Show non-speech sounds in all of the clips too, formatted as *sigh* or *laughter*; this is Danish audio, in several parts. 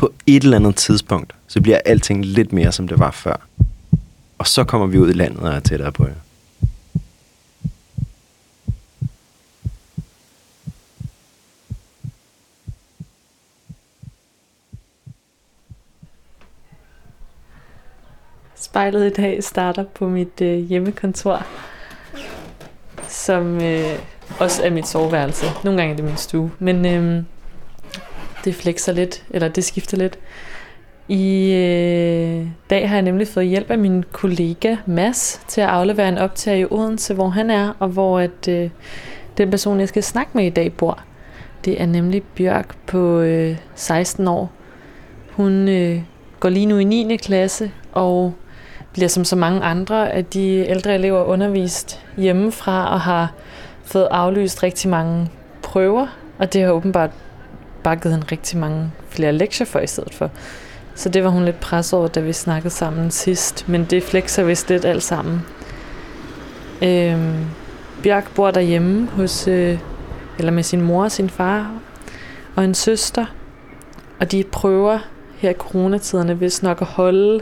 På et eller andet tidspunkt, så bliver alting lidt mere, som det var før. Og så kommer vi ud i landet og er tættere på jer. Spejlet i dag starter på mit øh, hjemmekontor, som øh, også er mit soveværelse. Nogle gange er det min stue, men øh, det flexer lidt, eller det skifter lidt. I øh, dag har jeg nemlig fået hjælp af min kollega Mads til at aflevere en optag i Odense, hvor han er, og hvor at, øh, den person, jeg skal snakke med i dag, bor. Det er nemlig Bjørk på øh, 16 år. Hun øh, går lige nu i 9. klasse, og bliver som så mange andre af de ældre elever undervist hjemmefra, og har fået aflyst rigtig mange prøver, og det har åbenbart bare givet hende rigtig mange flere lektier for i stedet for. Så det var hun lidt presset over, da vi snakkede sammen sidst. Men det flexer vist lidt alt sammen. Øhm, Bjørk bor derhjemme hos, øh, eller med sin mor og sin far og en søster. Og de prøver her i coronatiderne hvis nok at holde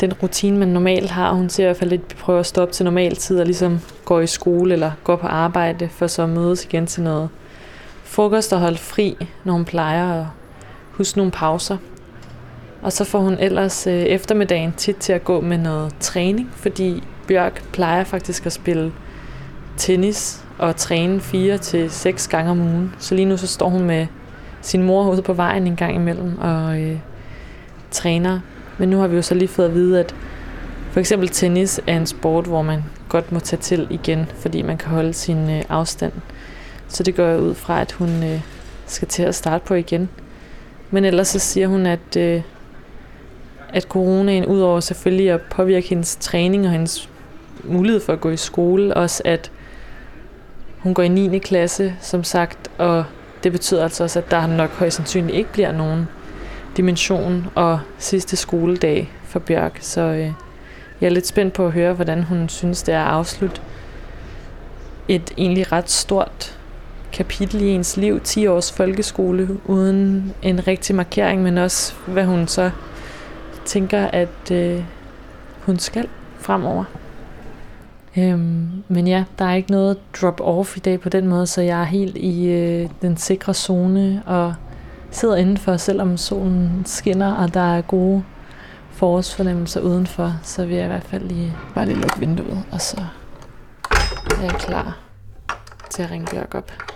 den rutine, man normalt har. Hun ser i hvert fald lidt, prøver at stoppe til normal tid og ligesom går i skole eller går på arbejde, for så at mødes igen til noget frokost og holde fri, når hun plejer at huske nogle pauser. Og så får hun ellers øh, eftermiddagen tit til at gå med noget træning, fordi Bjørk plejer faktisk at spille tennis og træne fire til seks gange om ugen. Så lige nu så står hun med sin mor ude på vejen en gang imellem og øh, træner. Men nu har vi jo så lige fået at vide, at for eksempel tennis er en sport, hvor man godt må tage til igen, fordi man kan holde sin øh, afstand. Så det går jeg ud fra, at hun øh, skal til at starte på igen. Men ellers så siger hun, at øh, at coronaen, udover selvfølgelig at påvirke hendes træning og hendes mulighed for at gå i skole, også at hun går i 9. klasse, som sagt, og det betyder altså også, at der nok højst sandsynligt ikke bliver nogen dimension og sidste skoledag for Bjørk. Så øh, jeg er lidt spændt på at høre, hvordan hun synes, det er at afslutte et egentlig ret stort kapitel i ens liv, 10 års folkeskole, uden en rigtig markering, men også hvad hun så tænker, at øh, hun skal fremover. Øhm, men ja, der er ikke noget drop-off i dag på den måde, så jeg er helt i øh, den sikre zone og sidder indenfor, selvom solen skinner, og der er gode forårsfornemmelser udenfor, så vil jeg i hvert fald lige bare lige lukke vinduet, og så er jeg klar til at ringe Bjørk op.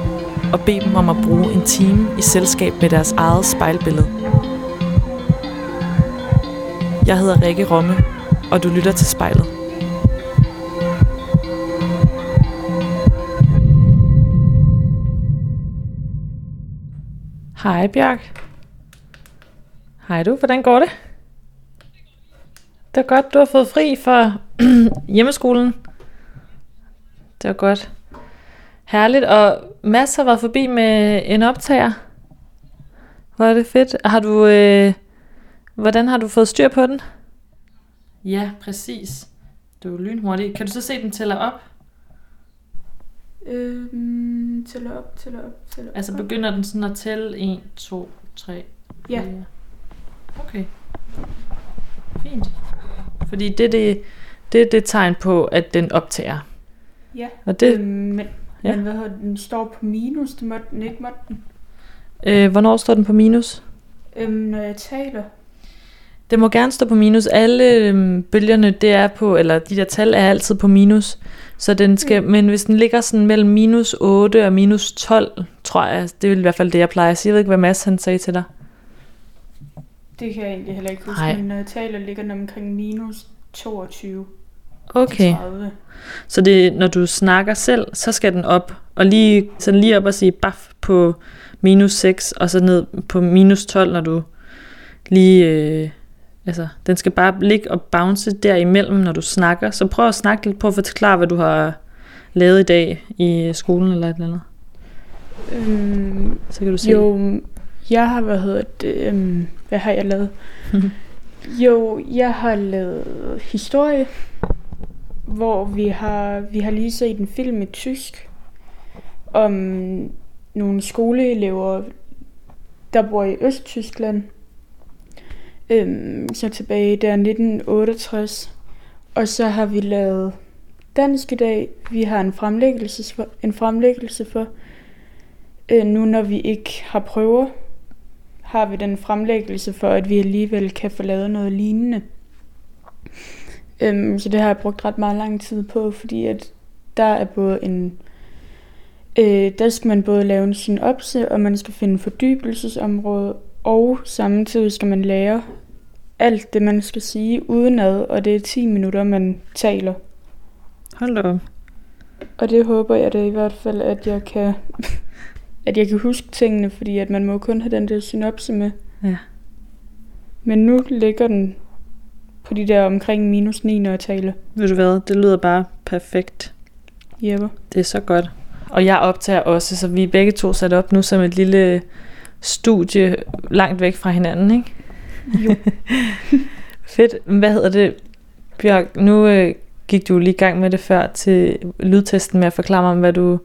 og bede dem om at bruge en time i selskab med deres eget spejlbillede. Jeg hedder Rikke Romme, og du lytter til spejlet. Hej Bjørk. Hej du, hvordan går det? Det er godt, du har fået fri fra *clears throat* hjemmeskolen. Det er godt. Herligt, og Mads har været forbi med en optager. Hvor er det fedt. Har du, øh, hvordan har du fået styr på den? Ja, præcis. Du er lynhurtig. Kan du så se den tæller op? Øhm, tæller op, tæller op, tæller op. Altså begynder den sådan at tælle 1, 2, 3, 4? Ja. Okay. Fint. Fordi det, det, Det er det tegn på, at den optager. Ja, Og det, øhm, men, Ja. men hvad hedder den står på minus, det måtte den ikke måtte den. øh, hvornår står den på minus? Øhm, når jeg taler. Det må gerne stå på minus. Alle øhm, bølgerne, det er på, eller de der tal er altid på minus. Så den skal, men hvis den ligger sådan mellem minus 8 og minus 12, tror jeg, det vil i hvert fald det, jeg plejer at sige. Jeg ved ikke, hvad Mads han sagde til dig. Det kan jeg egentlig heller ikke huske, Nej. men når jeg taler, ligger den omkring minus 22 Okay. til 30. Så det, når du snakker selv, så skal den op, og lige, sådan lige op og sige baf på minus 6, og så ned på minus 12, når du lige, øh, altså, den skal bare ligge og bounce derimellem, når du snakker. Så prøv at snakke lidt, prøv at forklare, hvad du har lavet i dag i skolen eller et eller andet. Øhm, Så kan du se. jo, jeg har, hvad hedder det, øhm, hvad har jeg lavet? *laughs* jo, jeg har lavet historie, hvor vi har, vi har lige set en film i tysk om nogle skoleelever, der bor i Østtyskland. Øhm, så tilbage der 1968. Og så har vi lavet dansk i dag. Vi har en fremlæggelse for, en fremlæggelse for øh, nu når vi ikke har prøver, har vi den fremlæggelse for, at vi alligevel kan få lavet noget lignende. Øhm, så det har jeg brugt ret meget lang tid på, fordi at der er både en... Øh, der skal man både lave en synopse, og man skal finde fordybelsesområde, og samtidig skal man lære alt det, man skal sige udenad, og det er 10 minutter, man taler. Hold da op. Og det håber jeg da i hvert fald, at jeg kan, *laughs* at jeg kan huske tingene, fordi at man må kun have den der synopse med. Ja. Men nu ligger den på de der omkring minus 9, når jeg taler. Ved du hvad, det lyder bare perfekt. Jeppe. Det er så godt. Og jeg optager også, så vi er begge to sat op nu som et lille studie langt væk fra hinanden, ikke? Jo. *laughs* Fedt. Hvad hedder det, Bjørk? Nu øh, gik du lige i gang med det før til lydtesten med at forklare mig, om, hvad du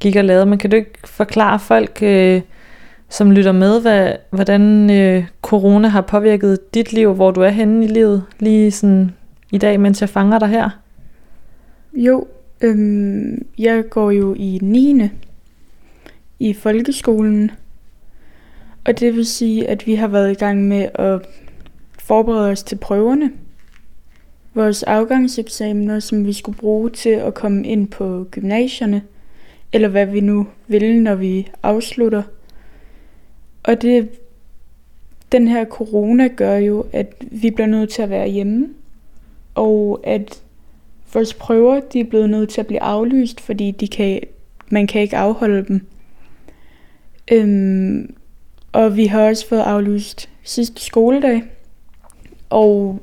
gik og lavede. Men kan du ikke forklare folk, øh, som lytter med, hvad, hvordan øh, corona har påvirket dit liv, hvor du er henne i livet, lige sådan i dag, mens jeg fanger dig her? Jo, øhm, jeg går jo i 9. i folkeskolen. Og det vil sige, at vi har været i gang med at forberede os til prøverne. Vores afgangseksamener, som vi skulle bruge til at komme ind på gymnasierne. Eller hvad vi nu vil, når vi afslutter. Og det, den her corona gør jo, at vi bliver nødt til at være hjemme. Og at vores prøver de er blevet nødt til at blive aflyst, fordi de kan, man kan ikke afholde dem. Øhm, og vi har også fået aflyst sidste skoledag. Og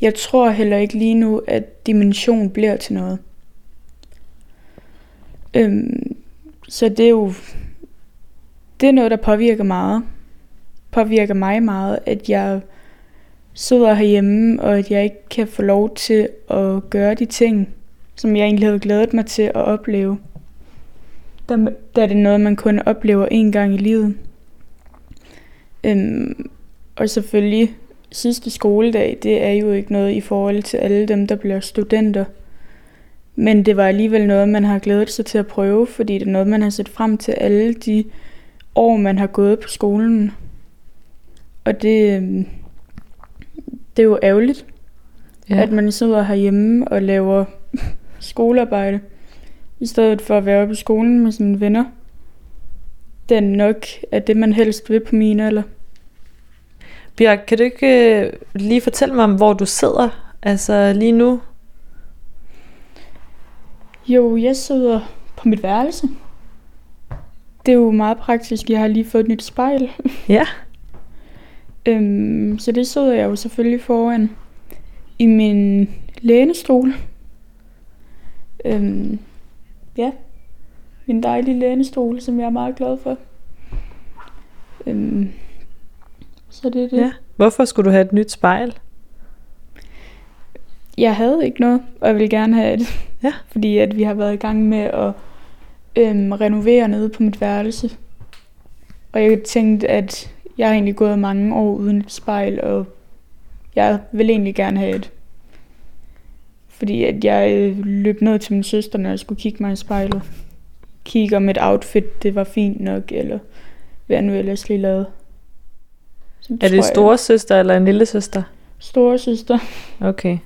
jeg tror heller ikke lige nu, at dimension bliver til noget. Øhm, så det er jo det er noget, der påvirker meget. Påvirker mig meget, at jeg sidder herhjemme, og at jeg ikke kan få lov til at gøre de ting, som jeg egentlig havde glædet mig til at opleve. Der, der er det noget, man kun oplever én gang i livet. Øhm, og selvfølgelig, sidste skoledag, det er jo ikke noget i forhold til alle dem, der bliver studenter. Men det var alligevel noget, man har glædet sig til at prøve, fordi det er noget, man har set frem til alle de år, man har gået på skolen. Og det, det er jo ærgerligt, ja. at man sidder herhjemme og laver *laughs* skolearbejde, i stedet for at være i skolen med sine venner. Er nok er det, man helst vil på min alder. Bjørk, kan du ikke øh, lige fortælle mig om, hvor du sidder? Altså lige nu? Jo, jeg sidder på mit værelse. Det er jo meget praktisk. Jeg har lige fået et nyt spejl. *laughs* Ja. Øhm, så det sidder jeg jo selvfølgelig foran i min lænestol. Øhm, ja, min dejlige lænestol, som jeg er meget glad for. Øhm, så det er det. ja. Hvorfor skulle du have et nyt spejl? Jeg havde ikke noget, og jeg vil gerne have et. Ja. *laughs* Fordi at vi har været i gang med at øhm, renovere nede på mit værelse. Og jeg tænkte, at jeg har egentlig gået mange år uden et spejl, og jeg vil egentlig gerne have et. Fordi at jeg øh, løb ned til min søster, når jeg skulle kigge mig i spejlet. Kigge om et outfit, det var fint nok, eller hvad nu ellers lige lavede. Så Er tror det jeg- store søster eller en lille søster? Store søster. Okay.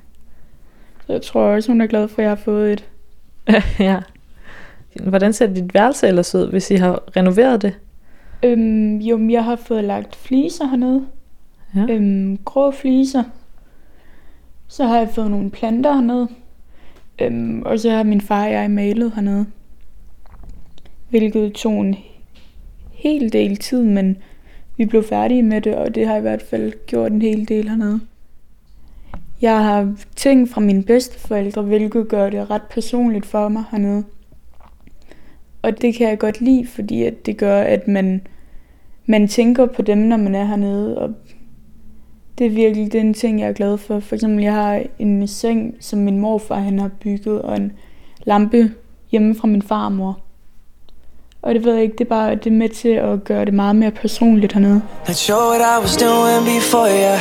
Så jeg tror også, hun er glad for, at jeg har fået et. *laughs* ja. Hvordan ser dit værelse ellers ud, hvis I har renoveret det? Øhm, jo, jeg har fået lagt fliser hernede. Ja. Øhm, grå fliser. Så har jeg fået nogle planter hernede. Øhm, og så har min far og jeg malet hernede. Hvilket tog en hel del tid, men vi blev færdige med det, og det har i hvert fald gjort en hel del hernede. Jeg har ting fra mine bedsteforældre, hvilket gør det ret personligt for mig hernede. Og det kan jeg godt lide, fordi at det gør, at man, man tænker på dem, når man er hernede. Og det er virkelig den ting, jeg er glad for. For eksempel, jeg har en seng, som min morfar han har bygget, og en lampe hjemme fra min farmor. Og det ved jeg ikke, det er bare det er med til at gøre det meget mere personligt hernede. Not sure what I was doing before yeah.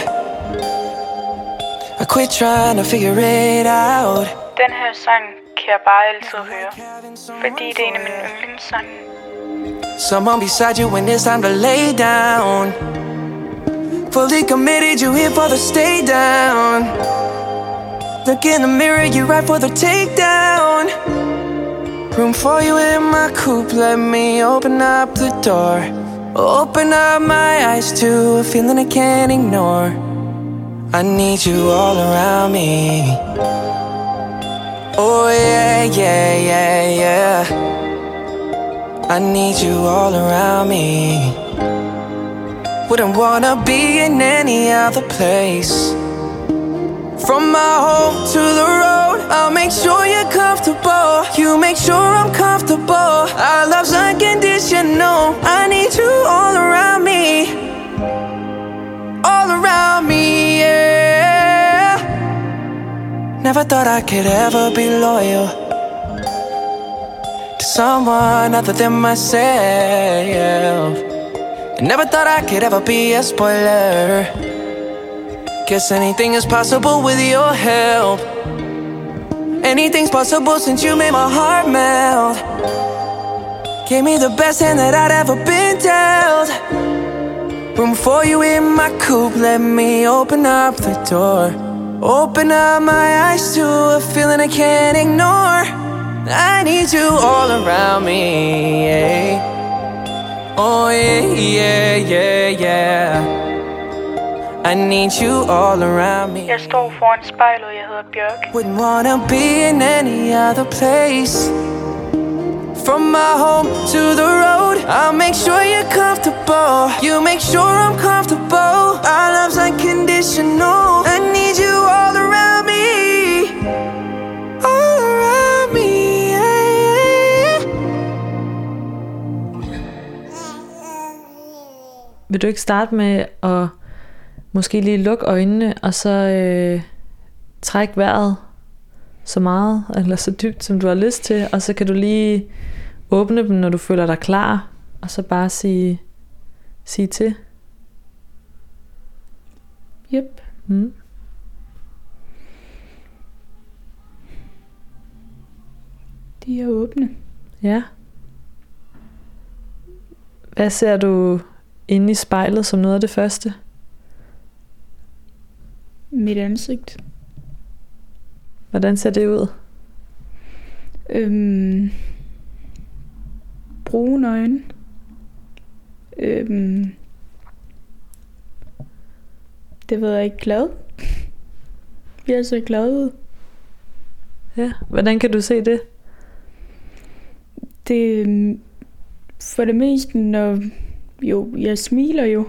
I quit trying to figure it out. Den her sang kan jeg bare altid høre, fordi det er en af mine yndlingssange. Someone beside you when it's time to lay down. Fully committed, you here for the stay down. Look in the mirror, you right for the takedown. Room for you in my coupe, let me open up the door. Open up my eyes to a feeling I can't ignore. I need you all around me. Oh, yeah, yeah, yeah, yeah. I need you all around me. Wouldn't wanna be in any other place. From my home to the road, I'll make sure you're comfortable. You make sure I'm comfortable. Our love's unconditional. I need you all around me. Never thought I could ever be loyal to someone other than myself. I never thought I could ever be a spoiler. Guess anything is possible with your help. Anything's possible since you made my heart melt. Gave me the best hand that I'd ever been dealt. Room for you in my coupe, let me open up the door. Open up my eyes to a feeling I can't ignore. I need you all around me. yeah. Oh, yeah, yeah, yeah, yeah. I need you all around me. Jeg står foran spejlet, jeg hedder Bjørk. Wouldn't wanna be in any other place. From my home to the road, I'll make sure you're comfortable. You make sure I'm comfortable. Our love's unconditional. Around me. All around me. yeah, yeah. Vil du ikke starte med at måske lige lukke øjnene, og så øh, trække vejret så meget, eller så dybt, som du har lyst til, og så kan du lige åbne dem, når du føler dig klar, og så bare sige, sige til. Yep. Mm. De er åbne. Ja. Hvad ser du inde i spejlet som noget af det første? Mit ansigt. Hvordan ser det ud? Øhm, brune øjne. Øhm, det ved jeg ikke glad. Jeg ser glad ud. Ja. Hvordan kan du se det? Det øhm, for det meste, når jo, jeg smiler jo.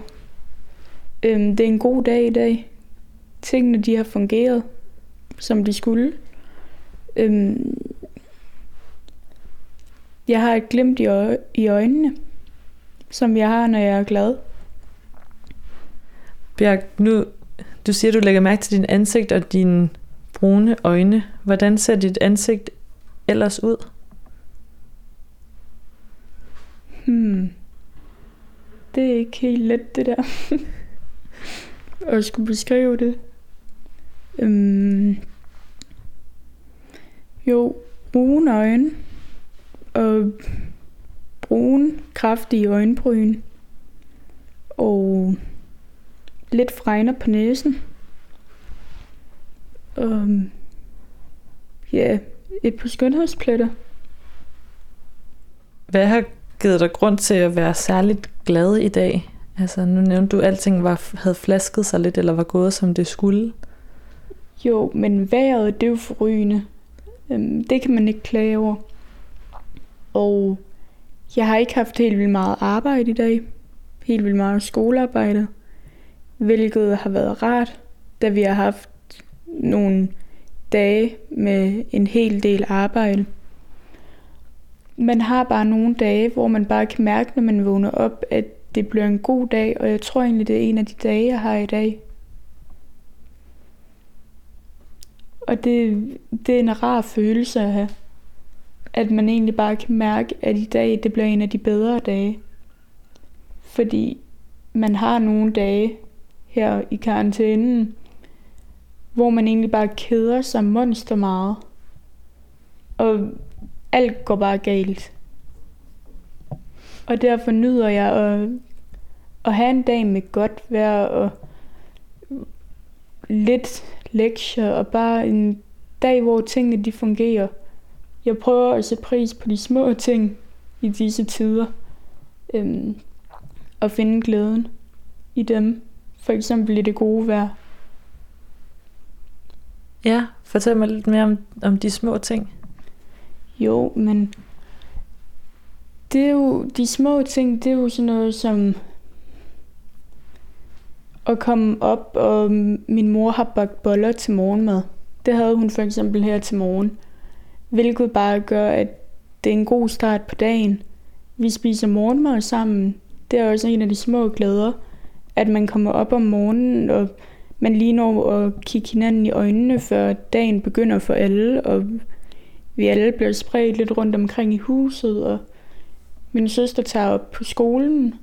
Øhm, det er en god dag i dag. Tingene, de har fungeret, som de skulle. Øhm, jeg har et glimt i, øje, i øjnene, som jeg har, når jeg er glad. Bjerg, nu, du siger, du lægger mærke til din ansigt og dine brune øjne. Hvordan ser dit ansigt ellers ud? Hmm. Det er ikke helt let, det der. *laughs* at skulle beskrive det. Øhm, Jo, brune øjne og brune, kraftige øjenbryn og lidt fregner på næsen. Og ja, et par skønhedspletter. Hvad har givet dig grund til at være særligt glad i dag? Altså, nu nævnte du, at alting var, havde flasket sig lidt, eller var gået, som det skulle. Jo, men vejret, det er jo forrygende. Øhm, det kan man ikke klage over. Og jeg har ikke haft helt vildt meget arbejde i dag. Helt vildt meget skolearbejde. Hvilket har været rart, da vi har haft nogle dage med en hel del arbejde. Man har bare nogle dage, hvor man bare kan mærke, når man vågner op, at det bliver en god dag, og jeg tror egentlig, det er en af de dage, jeg har i dag. Og det, det er en rar følelse at have. At man egentlig bare kan mærke, at i dag det bliver en af de bedre dage. Fordi man har nogle dage her i karantænen, hvor man egentlig bare keder sig monster meget. Og alt går bare galt. Og derfor nyder jeg at, at have en dag med godt vejr og lidt lektier og bare en dag, hvor tingene de fungerer. Jeg prøver at sætte pris på de små ting i disse tider. Øhm, og finde glæden i dem. For eksempel i det gode vejr. Ja, fortæl mig lidt mere om, om de små ting. Jo, men det er jo, de små ting, det er jo sådan noget som at komme op, og min mor har bagt boller til morgenmad. Det havde hun for eksempel her til morgen. Hvilket bare gør, at det er en god start på dagen. Vi spiser morgenmad sammen. Det er også en af de små glæder, at man kommer op om morgenen, og man lige når at kigge hinanden i øjnene, før dagen begynder for alle, og vi alle bliver spredt lidt rundt omkring i huset, og min søster tager op på skolen.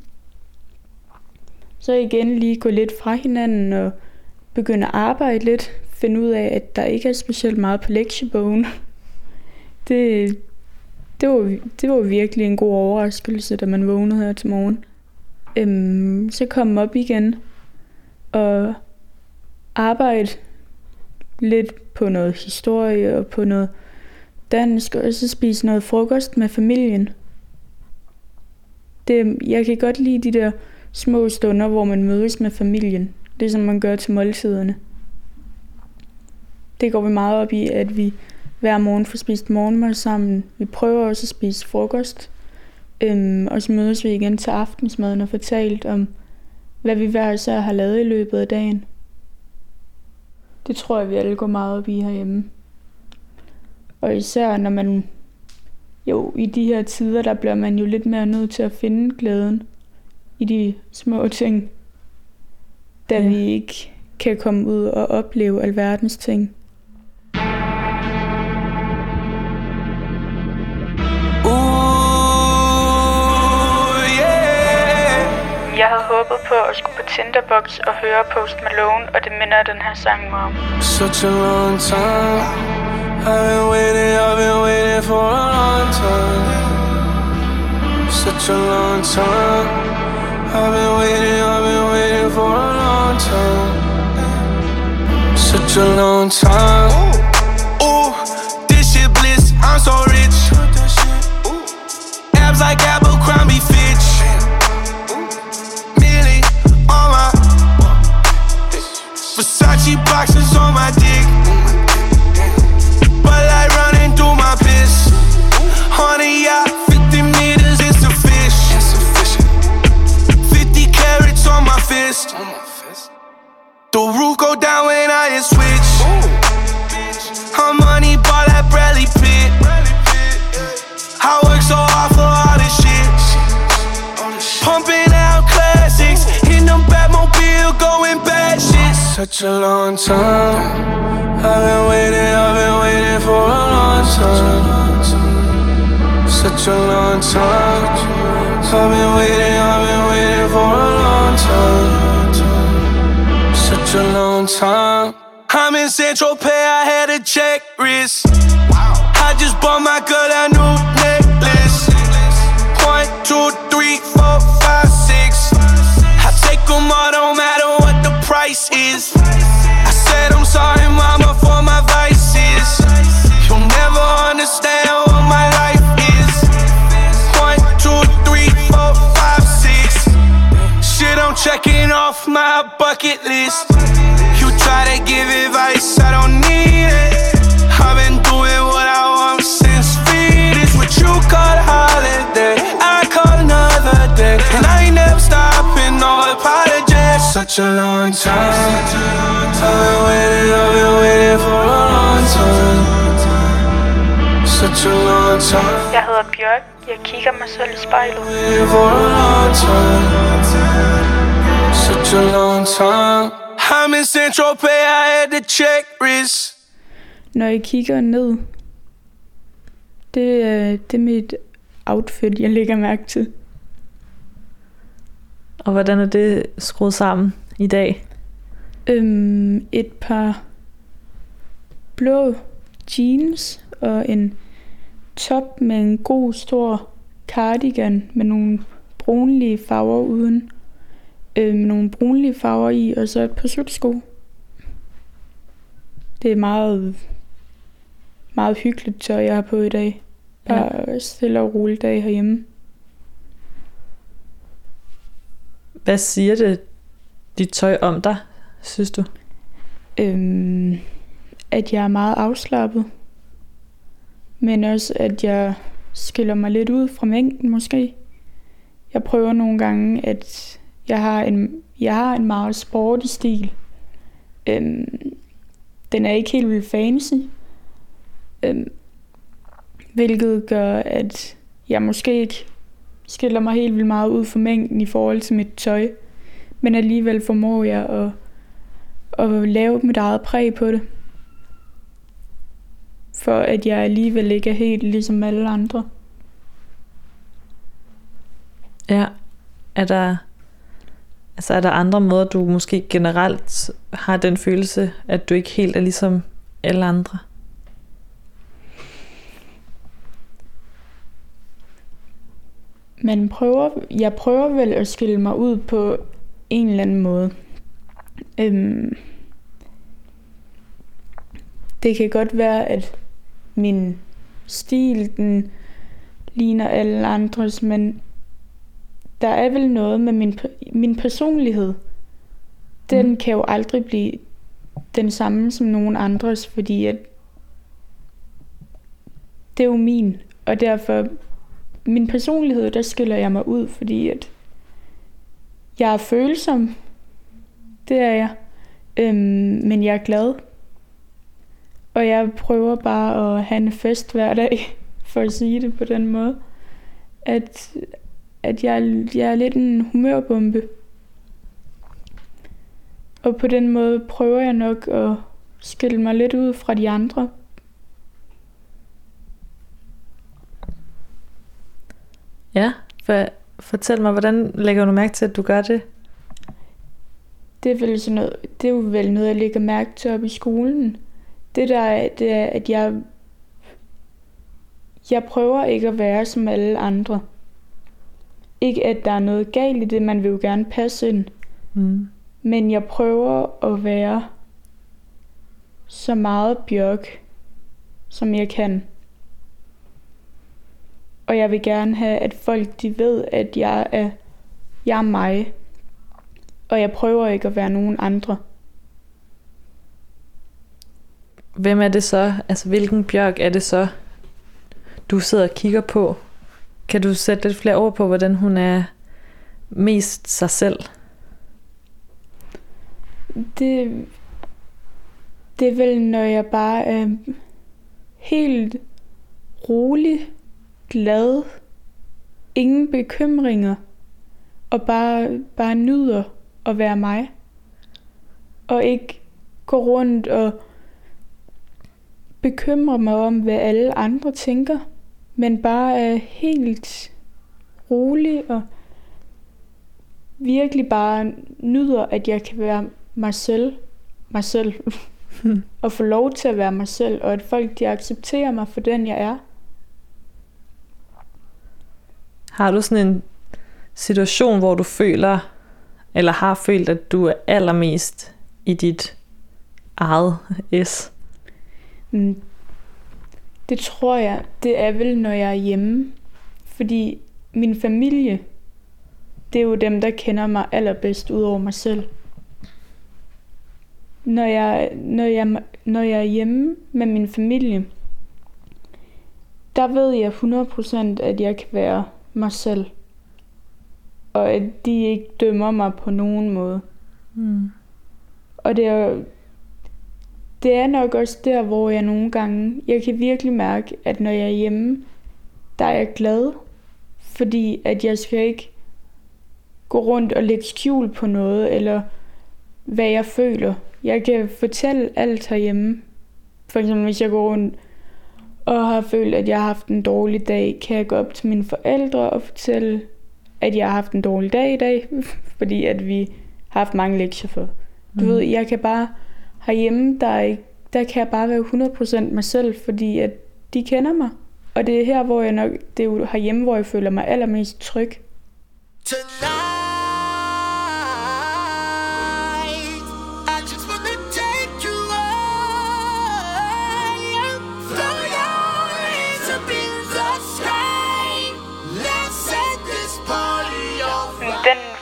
Så igen lige gå lidt fra hinanden og begynde at arbejde lidt. Finde ud af, at der ikke er specielt meget på lektiebogen. *laughs* Det, det, var, det var virkelig en god overraskelse, da man vågnede her til morgen. Øhm, så kom op igen og arbejde lidt på noget historie og på noget dansk, og så spise noget frokost med familien. Det, jeg kan godt lide de der små stunder, hvor man mødes med familien. Det som man gør til måltiderne. Det går vi meget op i, at vi hver morgen får spist morgenmad sammen. Vi prøver også at spise frokost. Øhm, og så mødes vi igen til aftensmaden og fortalt om, hvad vi hver især har lavet i løbet af dagen. Det tror jeg, vi alle går meget op i herhjemme. Og især når man, jo i de her tider, der bliver man jo lidt mere nødt til at finde glæden i de små ting, da ja. vi ikke kan komme ud og opleve alverdens ting. Jeg havde håbet på at skulle på Tinderbox og høre Post Malone, og det minder den her sang mig om. Such a long time I've been waiting, I've been waiting for a long time. Such a long time. I've been waiting, I've been waiting for a long time. Such a long time. Ooh, this shit bliss, I'm so rich. Abs like Abercrombie Such a long time. I've been waiting, I've been waiting for a long time. Such a long time. I've been waiting, I've been waiting for a long time. Such a long time. I'm in Central Pay, I had a check wrist. I just bought my girl a new necklace. One, two, three, four, five, six. I take them all, don't matter price is. I said I'm sorry, mama, for my vices. You'll never understand what my life is. One, two, three, four, five, six. Shit, I'm checking off my bucket list. You try to give advice, I don't need it. Such a long time. I've been waiting, I've been waiting for a long time. Such a long time. Jeg hedder Bjørk. Jeg kigger mig selv i spejlet. For a long time. Such a long time. I'm in Central Pay, I had to check wrist. Når jeg kigger ned, det er, det er mit outfit, jeg lægger mærke til. Og hvordan er det skruet sammen i dag? Øhm, et par blå jeans og en top med en god stor cardigan med nogle brunlige farver uden. Øh, med nogle brunlige farver i, og så et par sko. Det er meget, meget hyggeligt tøj, jeg har på i dag. Bare ja. stille og rolig dag herhjemme. Hvad siger det, dit tøj om dig, synes du? Øhm, at jeg er meget afslappet. Men også, at jeg skiller mig lidt ud fra mængden måske. Jeg prøver nogle gange, at jeg har en, jeg har en meget sporty stil. Øhm, den er ikke helt vildt fancy. Øhm, hvilket gør, at jeg måske ikke skiller mig helt vildt meget ud for mængden i forhold til mit tøj. Men alligevel formår jeg at, at lave mit eget præg på det. For at jeg alligevel ikke er helt ligesom alle andre. Ja. Er der, altså er der andre måder, du måske generelt har den følelse, at du ikke helt er ligesom alle andre? Man prøver, jeg prøver vel at skille mig ud på en eller anden måde. Øhm, det kan godt være, at min stil, den ligner alle andres, men der er vel noget med min, min personlighed. Den mm. kan jo aldrig blive den samme som nogen andres, fordi at det er jo min, og derfor min personlighed, der skiller jeg mig ud, fordi at jeg er følsom. Det er jeg. Øhm, men jeg er glad. Og jeg prøver bare at have en fest hver dag, *laughs* for at sige det på den måde. At, at jeg, jeg er lidt en humørbombe. Og på den måde prøver jeg nok at skille mig lidt ud fra de andre. Ja, for, fortæl mig, hvordan lægger du mærke til, at du gør det? Det er, vel sådan noget, det er jo vel noget, jeg lægger mærke til op i skolen. Det der er, det er, at jeg, jeg prøver ikke at være som alle andre. Ikke at der er noget galt i det, man vil jo gerne passe ind. Mm. Men jeg prøver at være så meget bjørk, som jeg kan. Og jeg vil gerne have, at folk de ved, at jeg er, jeg er mig. Og jeg prøver ikke at være nogen andre. Hvem er det så? Altså, hvilken bjørk er det så, du sidder og kigger på? Kan du sætte lidt flere ord på, hvordan hun er mest sig selv? Det, det er vel, når jeg bare er helt rolig, glad, ingen bekymringer, og bare, bare nyder at være mig. Og ikke gå rundt og bekymre mig om, hvad alle andre tænker, men bare er helt rolig og virkelig bare nyder, at jeg kan være mig selv. Mig selv. *laughs* at få lov til at være mig selv, og at folk de accepterer mig for den, jeg er. Har du sådan en situation, hvor du føler, eller har følt, at du er allermest i dit eget S? Mm, Det tror jeg, det er vel, når jeg er hjemme. Fordi min familie, det er jo dem, der kender mig allerbedst ud over mig selv. Når jeg, når jeg, når jeg er hjemme med min familie, der ved jeg 100% at jeg kan være mig selv. Og at de ikke dømmer mig på nogen måde. Mm. Og det er, det er nok også der, hvor jeg nogle gange, jeg kan virkelig mærke, at når jeg er hjemme, der er jeg glad. Fordi at jeg skal ikke gå rundt og lægge skjul på noget, eller hvad jeg føler. Jeg kan fortælle alt herhjemme. For eksempel hvis jeg går rundt og har følt, at jeg har haft en dårlig dag, kan jeg gå op til mine forældre og fortælle, at jeg har haft en dårlig dag i dag, *laughs* fordi at vi har haft mange lektier for. Du Mm. ved, jeg kan bare herhjemme, der, er ikke, der kan jeg bare være 100% mig selv, fordi at de kender mig. Og det er her, hvor jeg nok, det er jo herhjemme, hvor jeg føler mig allermest tryg. Tonight,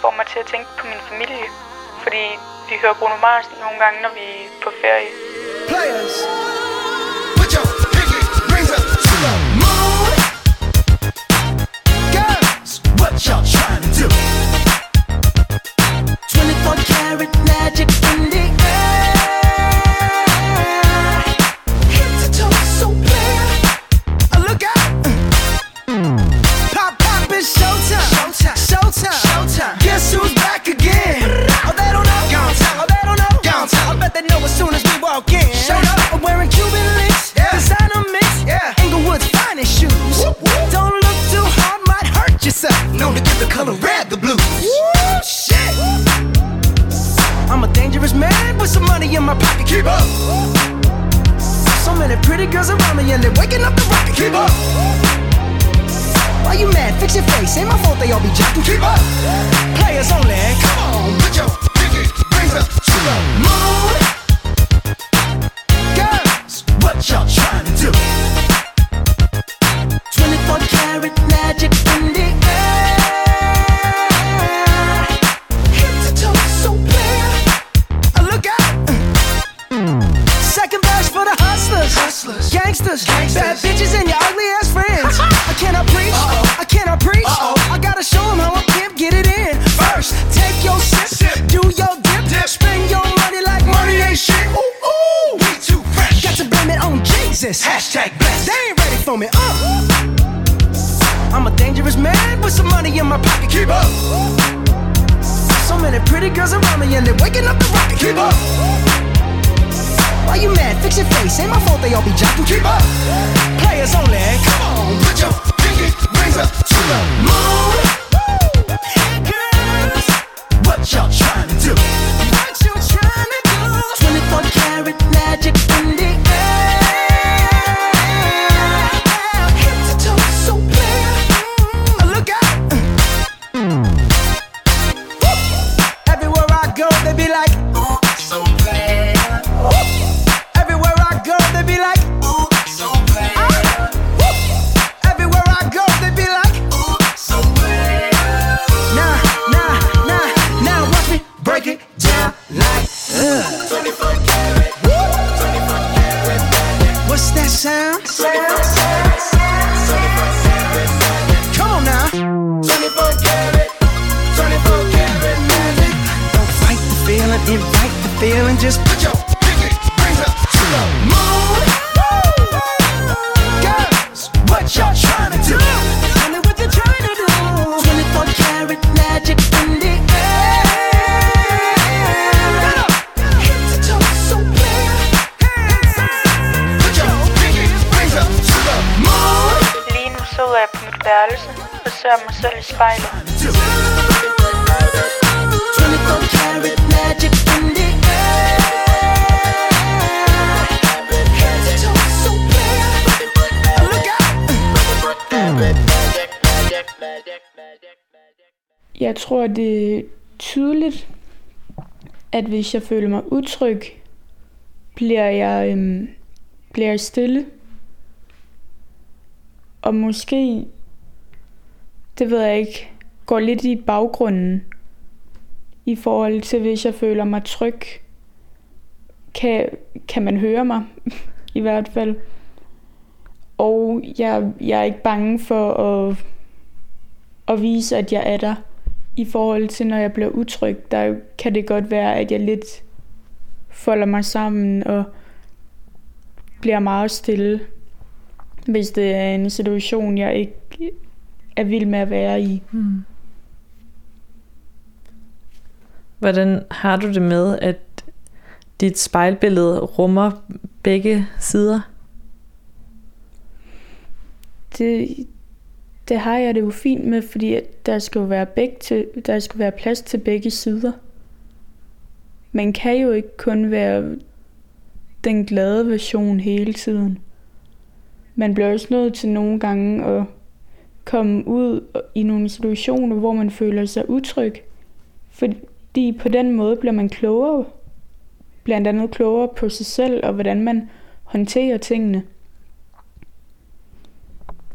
får mig til at tænke på min familie, fordi vi hører Bruno Mars nogle gange, når vi er på ferie. Players, put your pinky rings up to the moon. Girls, what y'all trying to do? 24 karat magic in the soon as walk in. Showed up. I'm wearing Cuban links. Yeah. Designer mix. Yeah. Inglewood's finest shoes. Don't look too hard, might hurt yourself. Known to give the color red the blues. Woo, shit. I'm a dangerous man with some money in my pocket. Keep up. So many pretty girls around me and they're waking up the rocket. Keep up. Why you mad? Fix your face. Ain't my fault they all be jacking. Keep up. Players only. Come on, put your pinky rings up to the moon. følelsen Forsøger mig selv i spejlet karat magic in the air Head to toe so clear Look out Jeg tror det er tydeligt at hvis jeg føler mig utryg, bliver jeg, øhm, bliver jeg stille. Og måske det ved jeg ikke, går lidt i baggrunden i forhold til, hvis jeg føler mig tryg, kan, kan man høre mig *laughs* i hvert fald. Og jeg, jeg er ikke bange for at, at vise, at jeg er der. I forhold til, når jeg bliver utryg, der kan det godt være, at jeg lidt folder mig sammen og bliver meget stille, hvis det er en situation, jeg ikke er vild med at være i. Mm. Hvordan har du det med, at dit spejlbillede rummer begge sider? Det, det har jeg det jo fint med, fordi der skal jo være, begge til, der skal være plads til begge sider. Man kan jo ikke kun være den glade version hele tiden. Man bliver også nødt til nogle gange at komme ud i nogle situationer, hvor man føler sig utryg. Fordi på den måde bliver man klogere. Blandt andet klogere på sig selv og hvordan man håndterer tingene.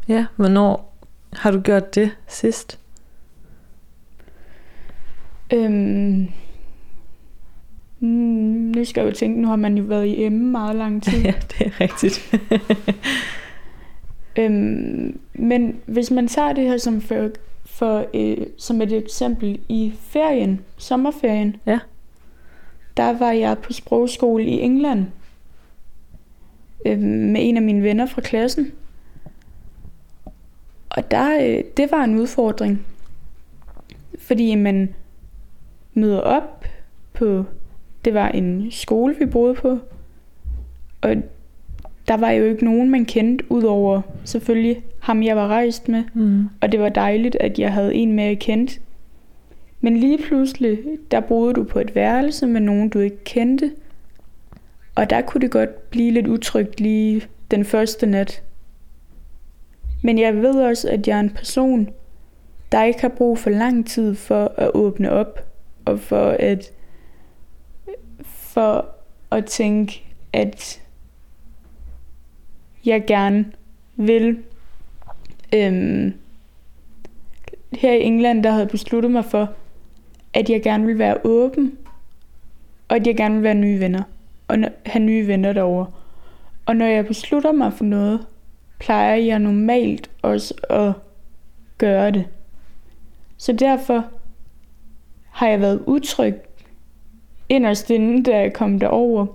Ja, hvornår har du gjort det sidst? Øhm, mm, nu skal jeg jo tænke, nu har man jo været i M meget lang tid. *laughs* ja, det er rigtigt. *laughs* øhm, men hvis man tager det her som, for, for, øh, som et eksempel i ferien, sommerferien, ja. der var jeg på sprogskole i England øh, med en af mine venner fra klassen. Og der, øh, det var en udfordring. Fordi man møder op på, det var en skole, vi boede på, og der var jo ikke nogen, man kendte, udover selvfølgelig ham, jeg var rejst med. Mm. Og det var dejligt, at jeg havde en med, jeg kendte. Men lige pludselig, der boede du på et værelse med nogen, du ikke kendte. Og der kunne det godt blive lidt utrygt lige den første nat. Men jeg ved også, at jeg er en person, der ikke har brug for lang tid for at åbne op. Og for at, for at tænke, at jeg gerne vil. Øhm, her i England, der havde jeg besluttet mig for, at jeg gerne vil være åben, og at jeg gerne vil være nye venner, og have nye venner derovre. Og når jeg beslutter mig for noget, plejer jeg normalt også at gøre det. Så derfor har jeg været utryg inderst inden, da jeg kom derover.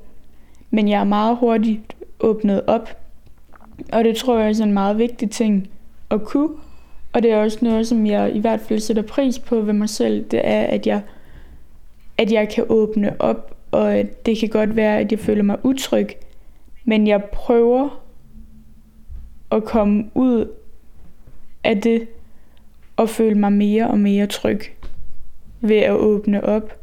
Men jeg er meget hurtigt åbnet op. Og det tror jeg er en meget vigtig ting at kunne. Og det er også noget, som jeg i hvert fald sætter pris på ved mig selv. Det er, at jeg, at jeg kan åbne op, og det kan godt være, at jeg føler mig utryg. Men jeg prøver at komme ud af det og føle mig mere og mere tryg ved at åbne op.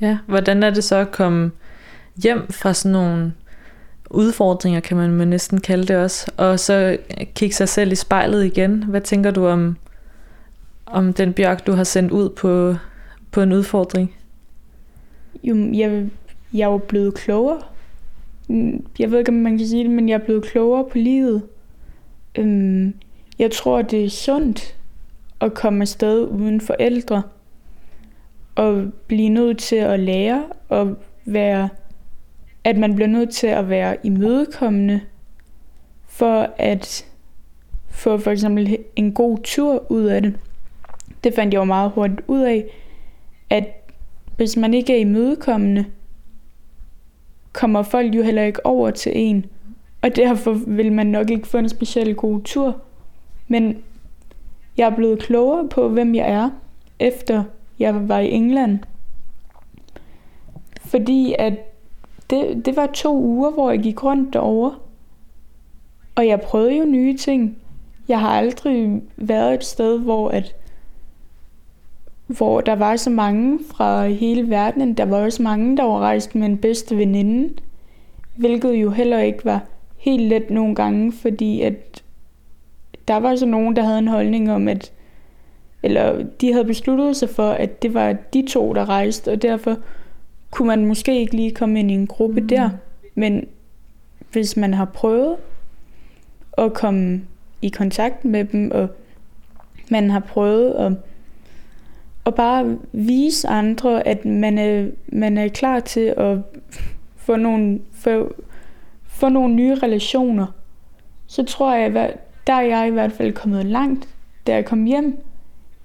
Ja, hvordan er det så at komme hjem fra sådan nogle udfordringer, kan man næsten kalde det også, og så kigge sig selv i spejlet igen. Hvad tænker du om, om den bjørk, du har sendt ud på, på en udfordring? Jo, jeg, jeg er jo blevet klogere. Jeg ved ikke, om man kan sige det, men jeg er blevet klogere på livet. Øhm, jeg tror, det er sundt at komme afsted uden forældre. Og blive nødt til at lære og være at man bliver nødt til at være imødekommende for at få for eksempel en god tur ud af det. Det fandt jeg jo meget hurtigt ud af, at hvis man ikke er imødekommende, kommer folk jo heller ikke over til en. Og derfor vil man nok ikke få en speciel god tur. Men jeg er blevet klogere på, hvem jeg er, efter jeg var i England. Fordi at det, det var to uger, hvor jeg gik rundt derovre. Og jeg prøvede jo nye ting. Jeg har aldrig været et sted, hvor at hvor der var så mange fra hele verden. Der var også mange, der var rejst med en bedste veninde. Hvilket jo heller ikke var helt let nogle gange, fordi at der var så nogen, der havde en holdning om, at eller de havde besluttet sig for, at det var de to, der rejste, og derfor kunne man måske ikke lige komme ind i en gruppe mm. der. Men hvis man har prøvet at komme i kontakt med dem, og man har prøvet at, at bare vise andre, at man er, man er klar til at få nogle, få, få nogle nye relationer, så tror jeg, der er jeg i hvert fald kommet langt. Da jeg kom hjem,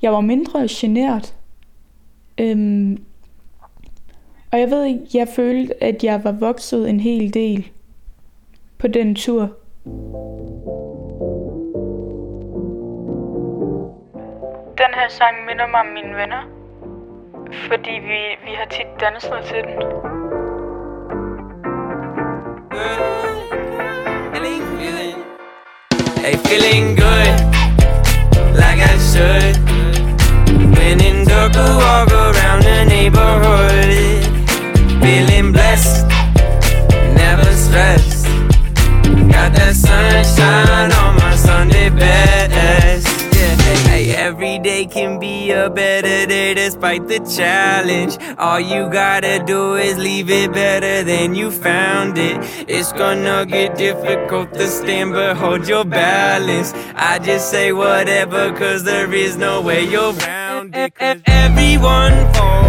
jeg var mindre generet. Øhm, og jeg ved ikke, jeg følte, at jeg var vokset en hel del på den tur. Den her sang minder mig om mine venner, fordi vi, vi har tit danset til den. Hey, feeling good, like I should. When in dark, walk around the neighborhood. Stressed. Got that sunshine on my Sunday best. Yeah, hey, every day can be a better day despite the challenge. All you gotta do is leave it better than you found it. It's gonna get difficult to stand, but hold your balance. I just say whatever, cause there is no way you're round it. Everyone falls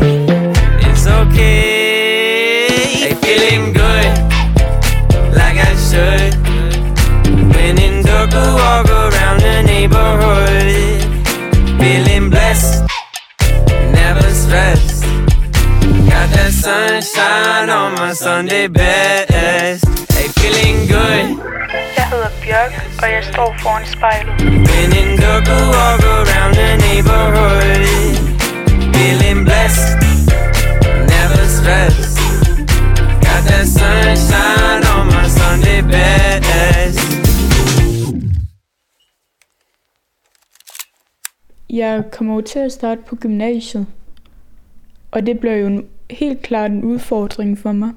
Sunday best. Hey, feeling good. Jeg hedder Bjørk, og jeg står foran spejlet. When in dark, walk around the neighborhood. Feeling blessed, never stressed. Got that sunshine on my Sunday best. Jeg kommer jo til at starte på gymnasiet, og det bliver jo helt klart en udfordring for mig,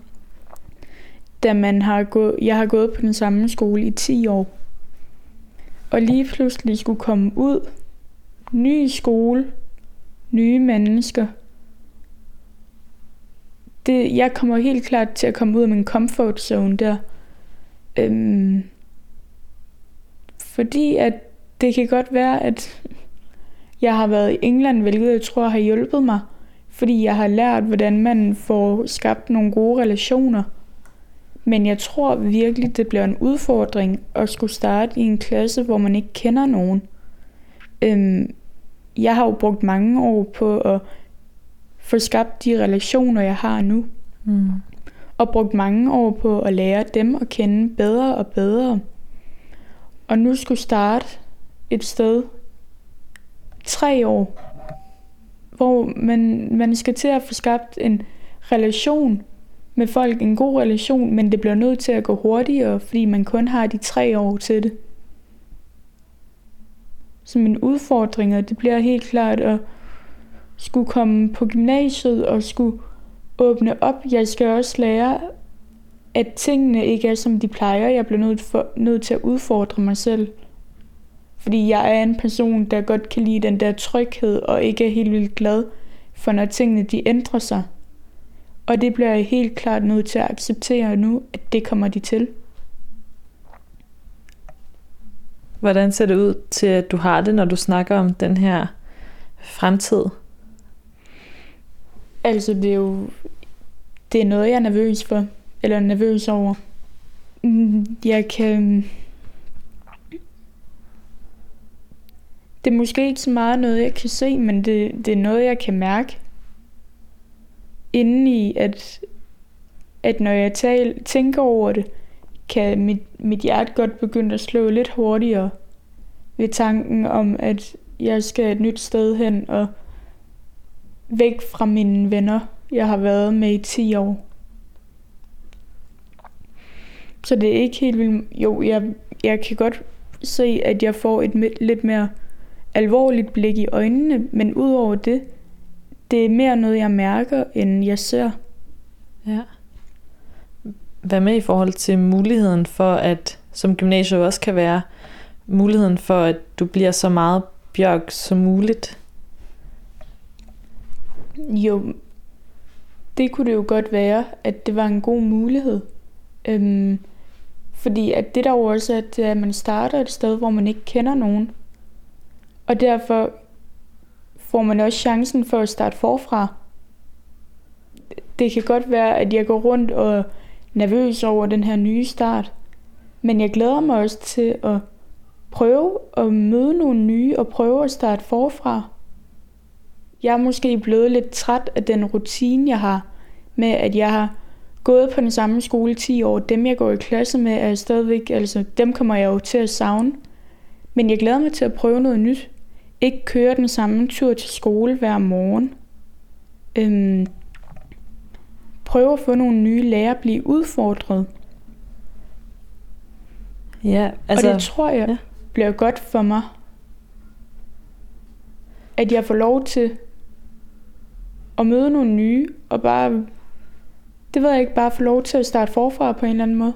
da man har gået, jeg har gået på den samme skole i 10 år. Og lige pludselig skulle komme ud, ny skole, nye mennesker. Det, jeg kommer helt klart til at komme ud af min comfort zone der. Øhm, fordi at det kan godt være, at jeg har været i England, hvilket jeg tror har hjulpet mig. Fordi jeg har lært, hvordan man får skabt nogle gode relationer. Men jeg tror virkelig, det bliver en udfordring at skulle starte i en klasse, hvor man ikke kender nogen. Øhm, jeg har jo brugt mange år på at få skabt de relationer, jeg har nu. Mm. Og brugt mange år på at lære dem at kende bedre og bedre. Og nu skulle starte et sted tre år, hvor man, man skal til at få skabt en relation med folk, en god relation, men det bliver nødt til at gå hurtigere, fordi man kun har de tre år til det. Så mine udfordringer, det bliver helt klart at skulle komme på gymnasiet og skulle åbne op. Jeg skal også lære, at tingene ikke er, som de plejer. Jeg bliver nødt, for, nødt til at udfordre mig selv. Fordi jeg er en person, der godt kan lide den der tryghed, og ikke er helt vildt glad for, når tingene de ændrer sig. Og det bliver jeg helt klart nødt til at acceptere nu, at det kommer de til. Hvordan ser det ud til, at du har det, når du snakker om den her fremtid? Altså, det er jo det er noget, jeg er nervøs for, eller nervøs over. Jeg kan... Det er måske ikke så meget noget, jeg kan se, men det, det er noget, jeg kan mærke indeni, at, at når jeg tal, tænker over det, kan mit, mit hjerte godt begynde at slå lidt hurtigere ved tanken om, at jeg skal et nyt sted hen og væk fra mine venner, jeg har været med i 10 år. Så det er ikke helt vildt. Jo, jeg, jeg kan godt se, at jeg får et lidt mere alvorligt blik i øjnene, men udover det, det er mere noget, jeg mærker, end jeg ser. Ja. Hvad med i forhold til muligheden for, at som gymnasiet også kan være, muligheden for, at du bliver så meget bjørk som muligt? Jo, det kunne det jo godt være, at det var en god mulighed. Øhm, fordi at det der jo også er, at man starter et sted, hvor man ikke kender nogen. Og derfor får man også chancen for at starte forfra. Det kan godt være, at jeg går rundt og er nervøs over den her nye start. Men jeg glæder mig også til at prøve at møde nogle nye og prøve at starte forfra. Jeg er måske blevet lidt træt af den rutine, jeg har med, at jeg har gået på den samme skole 10 år. Dem, jeg går i klasse med, er stadigvæk, altså dem kommer jeg jo til at savne. Men jeg glæder mig til at prøve noget nyt. Ikke køre den samme tur til skole hver morgen. Øhm, prøve at få nogle nye lærer, blive udfordret. Ja, Altså, og det tror jeg ja. bliver godt for mig. At jeg får lov til at møde nogle nye, og bare, det ved jeg ikke, bare få lov til at starte forfra på en eller anden måde.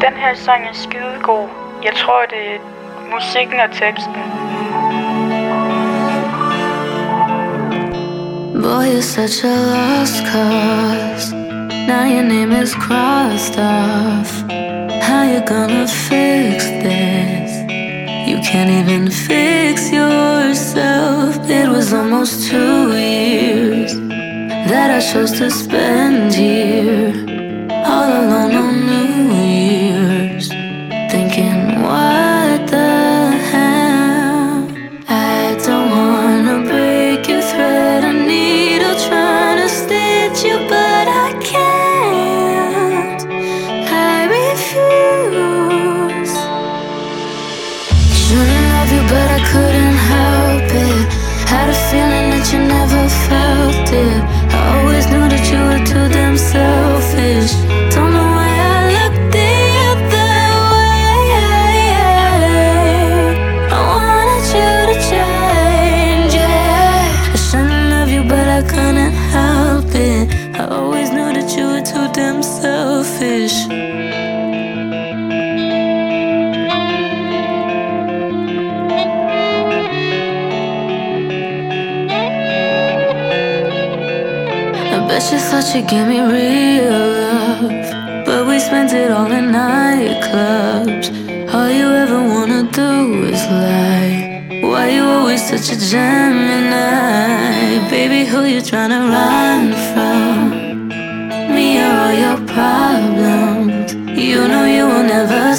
Den her sang er skidegod. Jeg tror, det er musikken og teksten. Boy, you're such a lost cause. Now your name is crossed off. How you gonna fix this? You can't even fix yourself. It was almost two years that I chose to spend here, all alone bet you thought you'd give me real love. But we spent it all in nightclubs. All you ever wanna do is lie. Why you always such a Gemini? Baby, who you tryna run from? Me or all your problems? You know you will never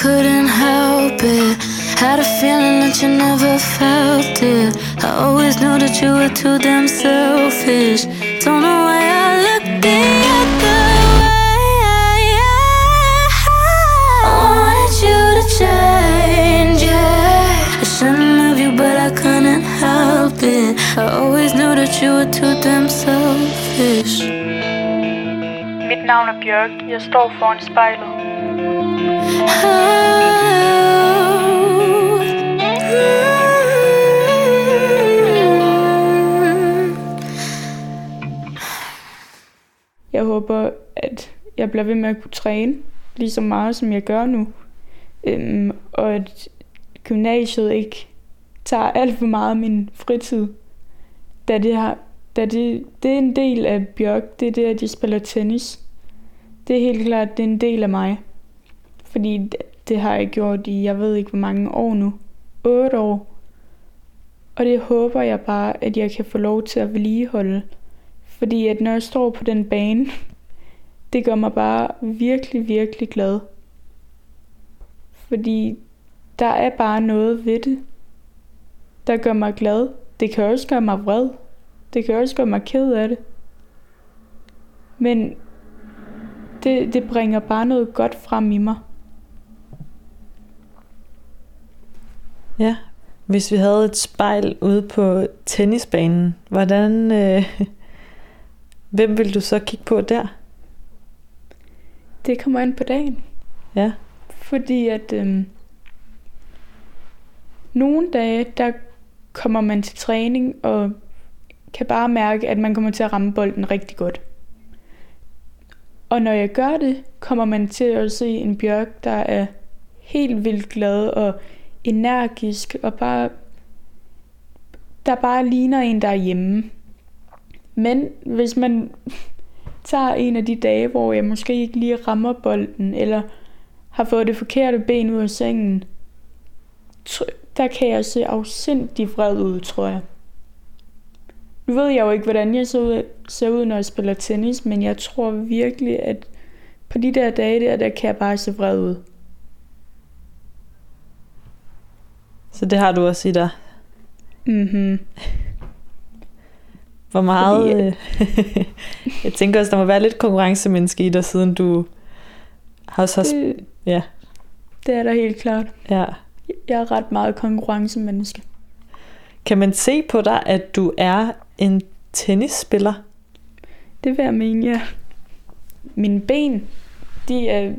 couldn't help it. Had a feeling that you never felt it. I always knew that you were too damn selfish. Don't know why I looked the other way. I wanted you to change. I shouldn't love you, but I couldn't help it. I always knew that you were too damn selfish. Mit navn er Bjørk. Jeg står foran spejlet. Oh. Jeg håber, at jeg bliver ved med at kunne træne lige så meget, som jeg gør nu. Øhm, og at gymnasiet ikke tager alt for meget af min fritid. Da det, har, da det, det er en del af Bjørk, det er det, at de spiller tennis. Det er helt klart, det er en del af mig. Fordi det, det har jeg gjort i, jeg ved ikke hvor mange år nu. 8 år. Og det håber jeg bare, at jeg kan få lov til at vedligeholde. Fordi at når jeg står på den bane, *laughs* det gør mig bare virkelig, virkelig glad. Fordi der er bare noget ved det, der gør mig glad. Det kan også gøre mig vred. Det kan også gøre mig ked af det. Men det, det bringer bare noget godt frem i mig. Ja, hvis vi havde et spejl ude på tennisbanen, hvordan, øh, *laughs* hvem vil du så kigge på der? Det kommer ind på dagen. Ja, Fordi at øhm, nogle dage, der kommer man til træning og kan bare mærke, at man kommer til at ramme bolden rigtig godt. Og når jeg gør det, kommer man til at se en bjørk, der er helt vildt glad og energisk og bare der bare ligner en, der er hjemme. Men hvis man *laughs* tager en af de dage, hvor jeg måske ikke lige rammer bolden, eller har fået det forkerte ben ud af sengen, der kan jeg se afsindig vred ud, tror jeg. Nu ved jeg jo ikke, hvordan jeg ser ud, ser ud, når jeg spiller tennis, men jeg tror virkelig, at på de der dage der, der kan jeg bare se vred ud. så det har du også i dig. Mhm. *laughs* Hvor meget... Fordi- Øh, *laughs* jeg tænker også, der må være lidt konkurrencemenneske i dig, siden du har. Har, Det, ja, det er der helt klart. ja. Jeg er ret meget konkurrencemenneske. Kan man se på dig, at du er en tennisspiller? Det vil jeg mene, ja. Mine ben, de er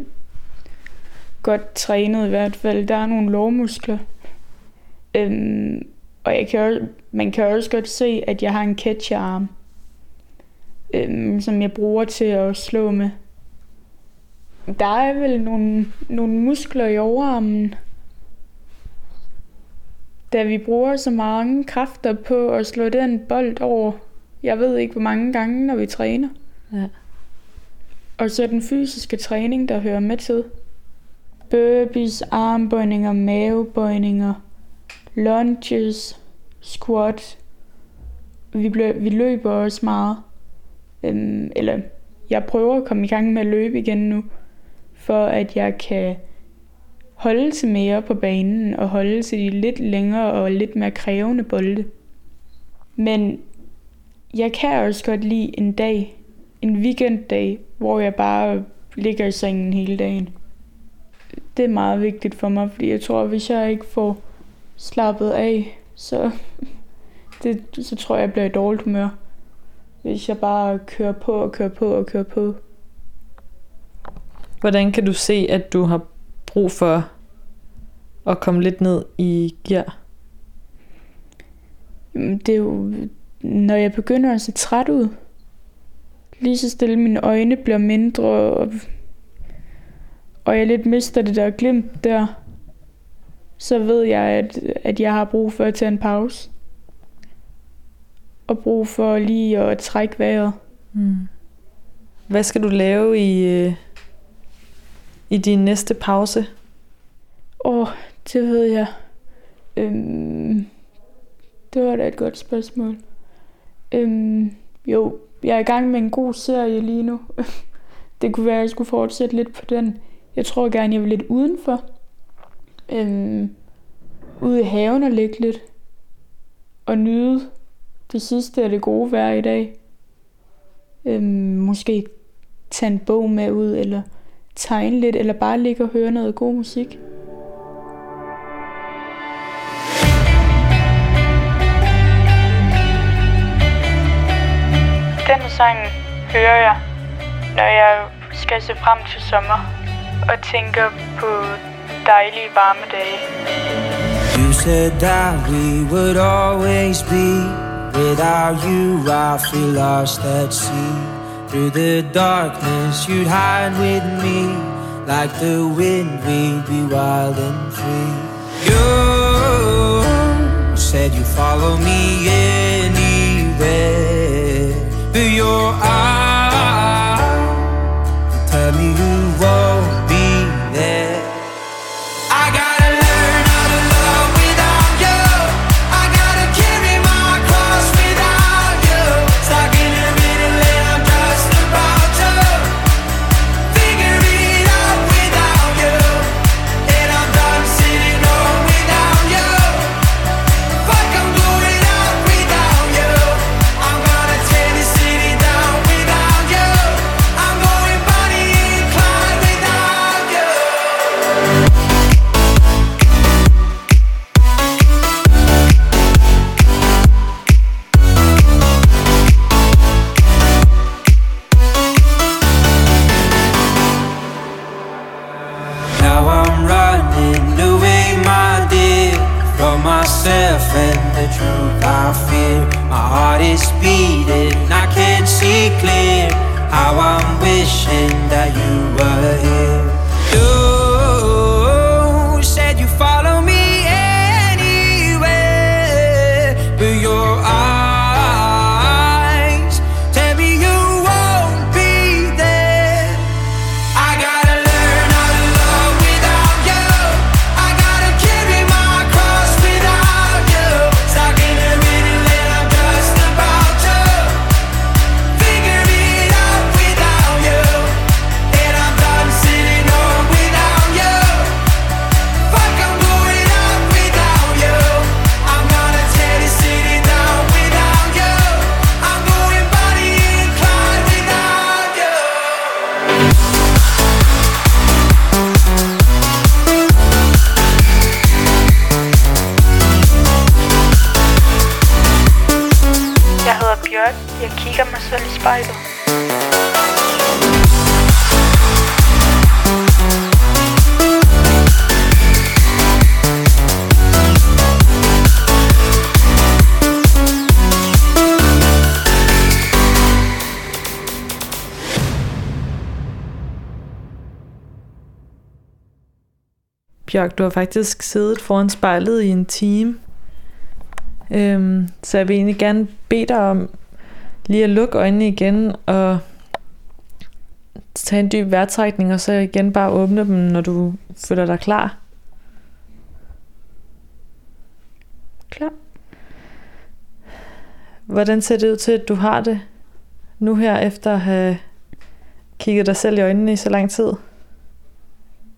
godt trænet i hvert fald. Der er nogle lårmuskler. Øhm, og jeg kan man kan også godt se, at jeg har en catcherarm, øhm, som jeg bruger til at slå med. Der er vel nogle, nogle muskler i overarmen. Da vi bruger så mange kræfter på at slå den bold over, jeg ved ikke hvor mange gange, når vi træner. Ja. Og så den fysiske træning, der hører med til. Burpees, armbøjninger, mavebøjninger, lunges, squat. Vi, blø- vi løber også meget. Øhm, eller jeg prøver at komme i gang med at løbe igen nu, for at jeg kan holde til mere på banen og holde til de lidt længere og lidt mere krævende bolde. Men jeg kan også godt lide en dag, en weekenddag, hvor jeg bare ligger i sengen hele dagen. Det er meget vigtigt for mig, fordi jeg tror, hvis jeg ikke får slappet af, så, *laughs* det, så tror jeg, jeg bliver i dårligt humør. Hvis jeg bare kører på og kører på og kører på. Hvordan kan du se, at du har brug for at komme lidt ned i gear? Det er jo, når jeg begynder at se træt ud. Lige så stille mine øjne bliver mindre, og, og jeg lidt mister det der glimt der, så ved jeg, at, at jeg har brug for at tage en pause. Og brug for lige at trække vejret. Mm. Hvad skal du lave i, øh, i din næste pause? Åh, oh, det ved jeg. Øhm, det var da et godt spørgsmål. Øhm, jo, Jeg er i gang med en god serie lige nu. *laughs* det kunne være, at jeg skulle fortsætte lidt på den. Jeg tror gerne, jeg vil lidt udenfor. Øhm, ud i haven og ligge lidt. Og nyde det sidste af det gode vejr i dag. Øhm, måske tage en bog med ud, eller tegne lidt, eller bare ligge og høre noget god musik. Den sang hører jeg, når jeg skal se frem til sommer og tænker på dejlige varme dage. You said that we would always be. Without you, I feel lost at sea. Through the darkness, you'd hide with me. Like the wind, we'd be wild and free. You said you'd follow me anywhere. But your eyes heart is beating, I can't see clear. How I'm wishing that you were here. Bjørk, du har faktisk siddet foran spejlet i en time. Øhm, så jeg vil egentlig gerne bede dig om lige at lukke øjnene igen og tage en dyb vejrtrækning, og så igen bare åbne dem, når du føler dig klar. Klar. Hvordan ser det ud til, at du har det nu her, efter at have kigget dig selv i øjnene i så lang tid?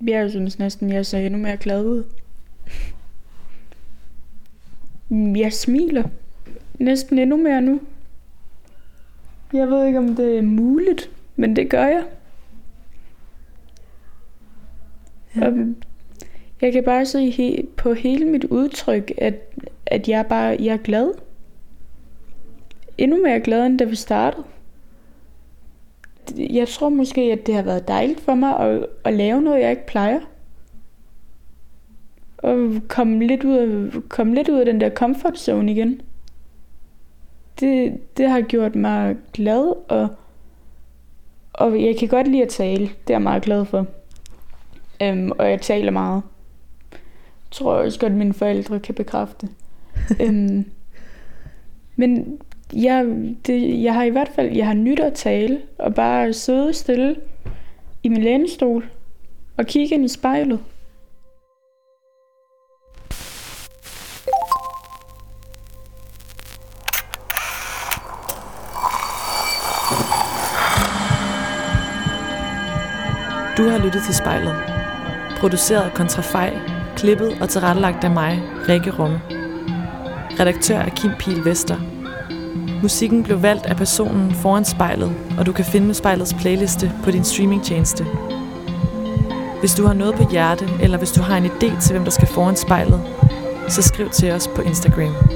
Jeg synes næsten, jeg ser endnu mere glad ud. Jeg smiler næsten endnu mere nu. Jeg ved ikke, om det er muligt, men det gør jeg. Ja. Og jeg kan bare se he- på hele mit udtryk, at, at jeg bare jeg er glad. Endnu mere glad, end da vi startede. Jeg tror måske, at det har været dejligt for mig at, at lave noget, jeg ikke plejer. Og komme lidt ud af, komme lidt ud af den der comfort zone igen. Det, det har gjort mig glad, og, og jeg kan godt lide at tale. Det er jeg meget glad for. Øhm, og jeg taler meget. Jeg tror også godt, at mine forældre kan bekræfte. *laughs* øhm, men jeg, det, jeg har i hvert fald, jeg har nyt at tale, og bare sidde stille i min lænestol og kigge ind i spejlet. Du har lyttet til spejlet. Produceret kontrafej, klippet og tilrettelagt af mig, Rikke Rumme. Redaktør er Kim Pil Vester – Musikken blev valgt af personen foran spejlet, og du kan finde spejlets playliste på din streamingtjeneste. Hvis du har noget på hjerte, eller hvis du har en idé til, hvem der skal foran spejlet, så skriv til os på Instagram.